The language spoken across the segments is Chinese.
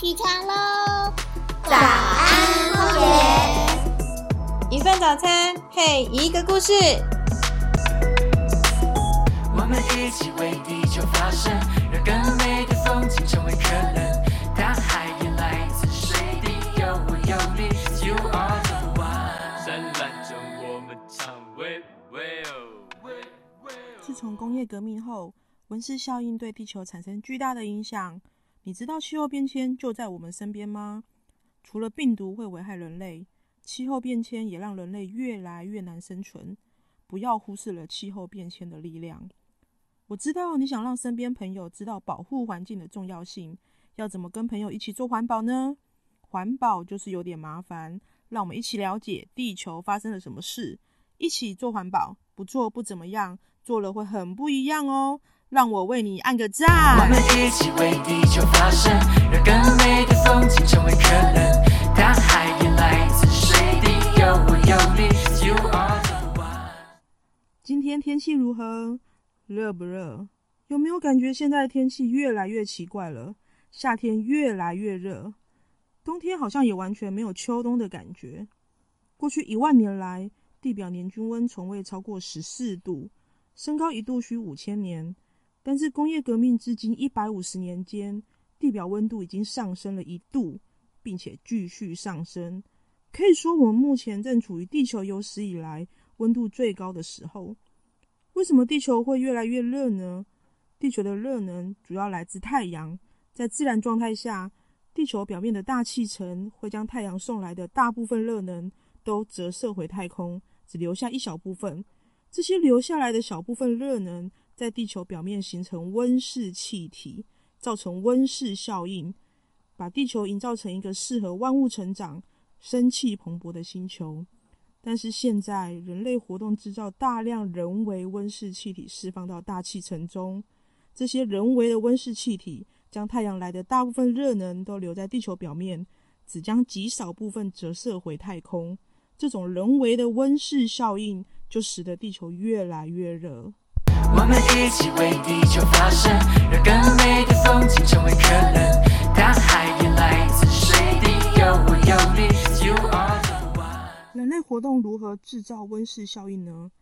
起床喽！早安，荒野。一份早餐配一个故事。我们一起为地球发声，让更美的风景成为可能。大海也来自水滴，有我有你，You are the one。灿烂中我们唱喂喂哦。自从工业革命后，温室效应对地球产生巨大的影响。你知道气候变迁就在我们身边吗？除了病毒会危害人类，气候变迁也让人类越来越难生存。不要忽视了气候变迁的力量。我知道你想让身边朋友知道保护环境的重要性，要怎么跟朋友一起做环保呢？环保就是有点麻烦，让我们一起了解地球发生了什么事，一起做环保。不做不怎么样，做了会很不一样哦。让我为你按个赞。我们一起为地球发声，让更美的风景成为可能。大海也来自水滴，有我有你，You are the one。今天天气如何？热不热？有没有感觉现在的天气越来越奇怪了？夏天越来越热，冬天好像也完全没有秋冬的感觉。过去一万年来，地表年均温从未超过十四度，升高一度需五千年。但是工业革命至今一百五十年间，地表温度已经上升了一度，并且继续上升。可以说，我们目前正处于地球有史以来温度最高的时候。为什么地球会越来越热呢？地球的热能主要来自太阳。在自然状态下，地球表面的大气层会将太阳送来的大部分热能都折射回太空，只留下一小部分。这些留下来的小部分热能。在地球表面形成温室气体，造成温室效应，把地球营造成一个适合万物成长、生气蓬勃的星球。但是现在，人类活动制造大量人为温室气体，释放到大气层中。这些人为的温室气体将太阳来的大部分热能都留在地球表面，只将极少部分折射回太空。这种人为的温室效应，就使得地球越来越热。我们一起为地球发声，让更美的风景成为可能。大海也来自水滴，有我有你，You are the one。人类活动如何制造温室效应呢？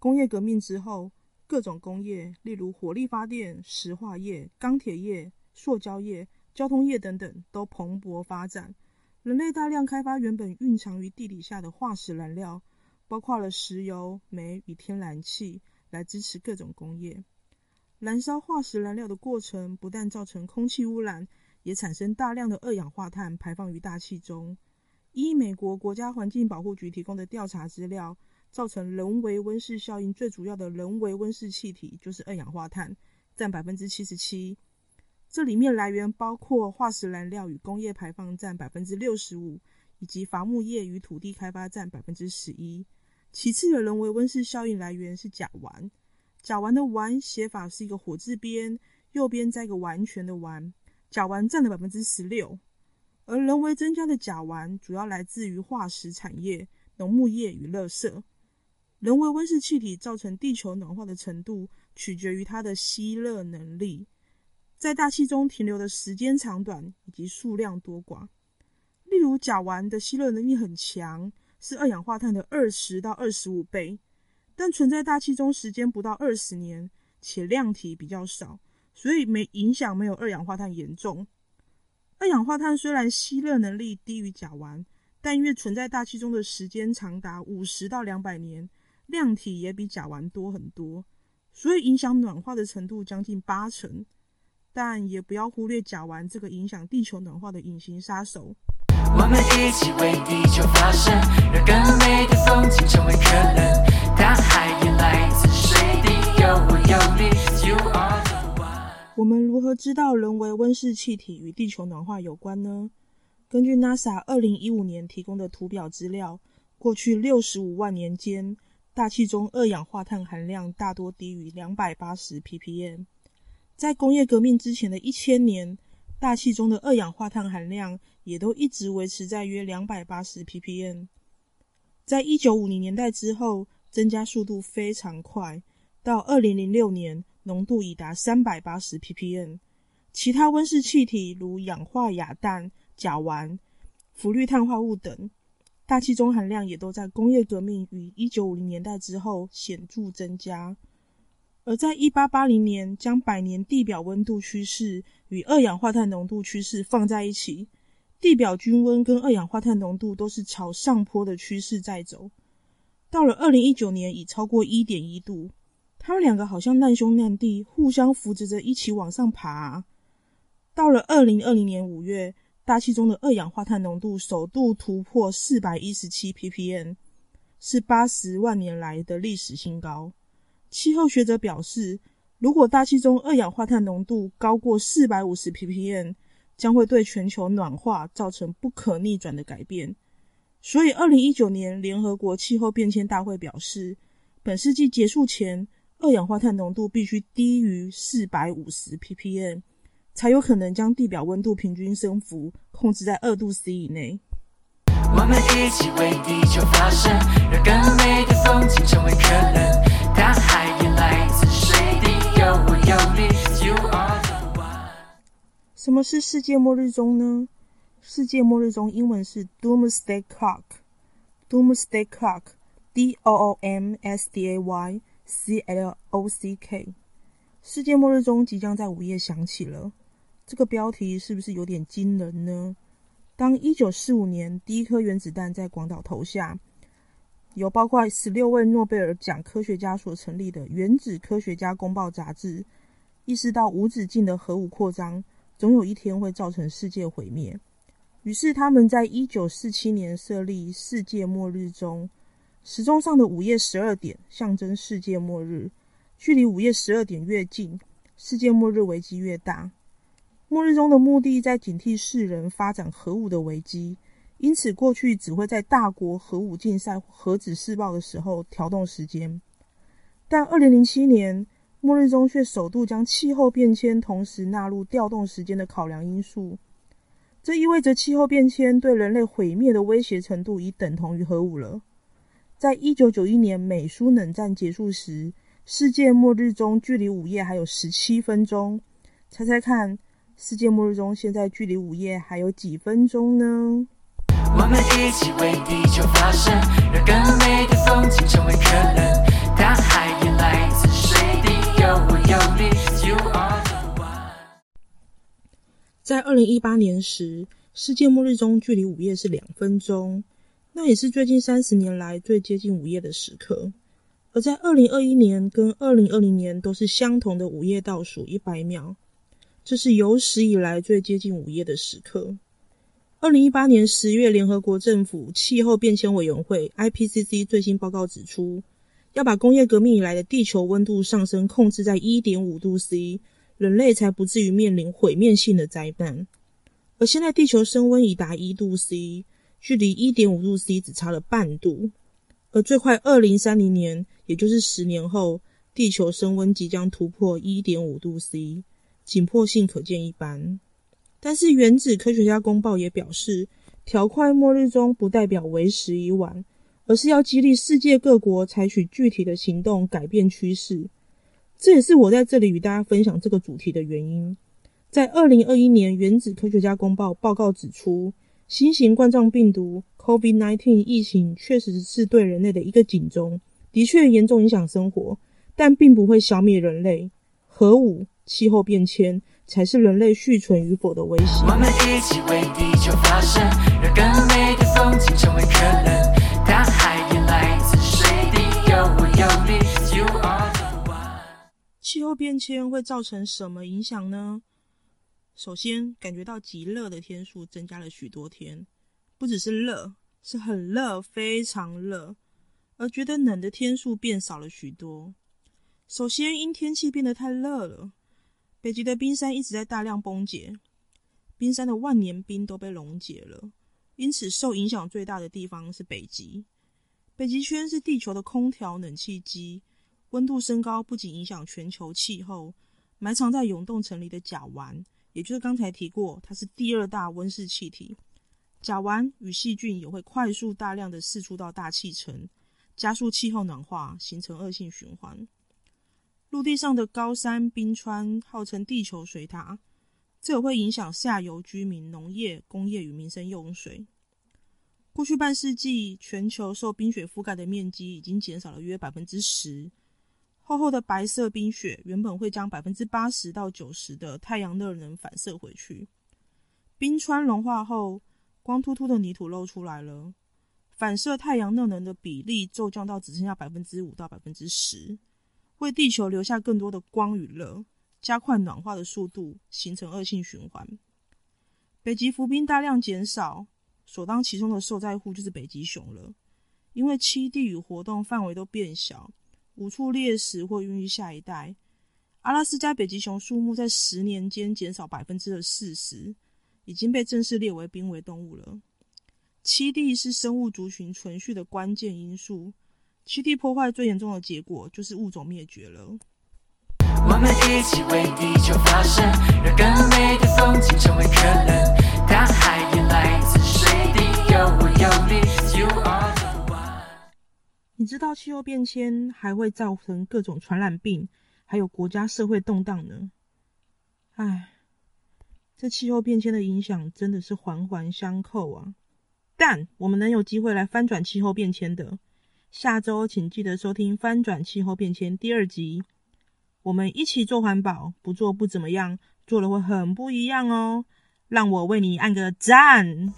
工业革命之后，各种工业，例如火力发电、石化业、钢铁业、塑胶业、交通业等等，都蓬勃发展。人类大量开发原本蕴藏于地底下的化石燃料，包括了石油、煤与天然气。来支持各种工业。燃烧化石燃料的过程不但造成空气污染，也产生大量的二氧化碳排放于大气中。依美国国家环境保护局提供的调查资料，造成人为温室效应最主要的人为温室气体就是二氧化碳，占百分之七十七。这里面来源包括化石燃料与工业排放占百分之六十五，以及伐木业与土地开发占百分之十一。其次的人为温室效应来源是甲烷。甲烷的烷写法是一个火字边，右边再一个完全的完。甲烷占了百分之十六，而人为增加的甲烷主要来自于化石产业、农牧业与垃圾。人为温室气体造成地球暖化的程度，取决于它的吸热能力，在大气中停留的时间长短以及数量多寡。例如，甲烷的吸热能力很强。是二氧化碳的二十到二十五倍，但存在大气中时间不到二十年，且量体比较少，所以没影响，没有二氧化碳严重。二氧化碳虽然吸热能力低于甲烷，但因为存在大气中的时间长达五十到两百年，量体也比甲烷多很多，所以影响暖化的程度将近八成。但也不要忽略甲烷这个影响地球暖化的隐形杀手。们一起为地球发声，让更美的风景成为可能。大海也来自水滴，有我有你，You are the one。我们如何知道人为温室气体与地球暖化有关呢？根据 NASA 二零一五年提供的图表资料，过去六十五万年间，大气中二氧化碳含量大多低于两百八十 ppm。在工业革命之前的一千年，大气中的二氧化碳含量也都一直维持在约两百八十 ppm。在一九五零年代之后，增加速度非常快，到二零零六年，浓度已达三百八十 ppm。其他温室气体如氧化亚氮、甲烷、氟氯碳化物等，大气中含量也都在工业革命与一九五零年代之后显著增加。而在一八八零年，将百年地表温度趋势与二氧化碳浓度趋势放在一起，地表均温跟二氧化碳浓度都是朝上坡的趋势在走。到了二零一九年，已超过一点一度，他们两个好像难兄难弟，互相扶持着一起往上爬。到了二零二零年五月，大气中的二氧化碳浓度首度突破四百一十七 ppm，是八十万年来的历史新高。气候学者表示，如果大气中二氧化碳浓度高过四百五十 ppm，将会对全球暖化造成不可逆转的改变。所以，二零一九年联合国气候变迁大会表示，本世纪结束前，二氧化碳浓度必须低于四百五十 ppm，才有可能将地表温度平均升幅控制在二度 C 以内。我们一起为地球发声，让更美的风景成为可能。大海也来自水滴，有我有你，You are。什么是世界末日钟呢？世界末日钟英文是 Doomsday Clock。Doomsday Clock，D O O M S D A Y C L O C K。世界末日钟即将在午夜响起了。这个标题是不是有点惊人呢？当一九四五年第一颗原子弹在广岛投下。由包括十六位诺贝尔奖科学家所成立的原子科学家公报杂志，意识到无止境的核武扩张总有一天会造成世界毁灭。于是，他们在一九四七年设立世界末日钟，时钟上的午夜十二点象征世界末日。距离午夜十二点越近，世界末日危机越大。末日钟的目的在警惕世人发展核武的危机。因此，过去只会在大国核武竞赛、核子试爆的时候调动时间，但二零零七年末日中却首度将气候变迁同时纳入调动时间的考量因素。这意味着气候变迁对人类毁灭的威胁程度已等同于核武了。在一九九一年美苏冷战结束时，世界末日中距离午夜还有十七分钟。猜猜看，世界末日中现在距离午夜还有几分钟呢？我们一起为地球发声，让更美的风景成为可能。在二零一八年时，世界末日中距离午夜是两分钟，那也是最近三十年来最接近午夜的时刻。而在二零二一年跟二零二零年都是相同的午夜倒数一百秒，这是有史以来最接近午夜的时刻。二零一八年十月，联合国政府气候变迁委员会 （IPCC） 最新报告指出，要把工业革命以来的地球温度上升控制在一点五度 C，人类才不至于面临毁灭性的灾难。而现在地球升温已达一度 C，距离一点五度 C 只差了半度。而最快二零三零年，也就是十年后，地球升温即将突破一点五度 C，紧迫性可见一斑。但是，原子科学家公报也表示，条块末日中不代表为时已晚，而是要激励世界各国采取具体的行动，改变趋势。这也是我在这里与大家分享这个主题的原因。在二零二一年，原子科学家公报报告指出，新型冠状病毒 （COVID-19） 疫情确实是对人类的一个警钟，的确严重影响生活，但并不会消灭人类。核武、气候变迁。才是人类续存与否的威胁。我们一起为地球发声，让更美的风景成为可能。海也来自水滴，有我有你，You are the one。气候变迁会造成什么影响呢？首先，感觉到极热的天数增加了许多天，不只是热，是很热，非常热。而觉得冷的天数变少了许多。首先，因天气变得太热了。北极的冰山一直在大量崩解，冰山的万年冰都被溶解了，因此受影响最大的地方是北极。北极圈是地球的空调冷气机，温度升高不仅影响全球气候，埋藏在永冻层里的甲烷，也就是刚才提过，它是第二大温室气体。甲烷与细菌也会快速大量的释出到大气层，加速气候暖化，形成恶性循环。陆地上的高山冰川号称地球水塔，这也会影响下游居民农业、工业与民生用水。过去半世纪，全球受冰雪覆盖的面积已经减少了约百分之十。厚厚的白色冰雪原本会将百分之八十到九十的太阳热能反射回去。冰川融化后，光秃秃的泥土露出来了，反射太阳热能的比例骤降到只剩下百分之五到百分之十，为地球留下更多的光与热。加快暖化的速度，形成恶性循环。北极浮冰大量减少，首当其冲的受灾户就是北极熊了。因为栖地与活动范围都变小，无处猎食或孕育下一代。阿拉斯加北极熊数目在十年间减少百分之四十，已经被正式列为濒危动物了。栖地是生物族群存续的关键因素，栖地破坏最严重的结果就是物种灭绝了。我们一起为地球发声，让更美的风景成为可能。大海也来自水滴，有我有你，You are the one。你知道气候变迁还会造成各种传染病，还有国家社会动荡呢？唉，这气候变迁的影响真的是环环相扣啊！但我们能有机会来翻转气候变迁的，下周请记得收听《翻转气候变迁》第二集。我们一起做环保，不做不怎么样，做了会很不一样哦。让我为你按个赞。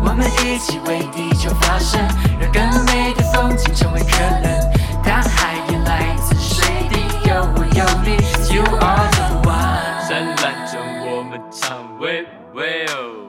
我们一起为地球发声，让更美的风景成为可能。大海也来自水滴，有我有你，You are the one。灿烂着我们唱，喂喂哦。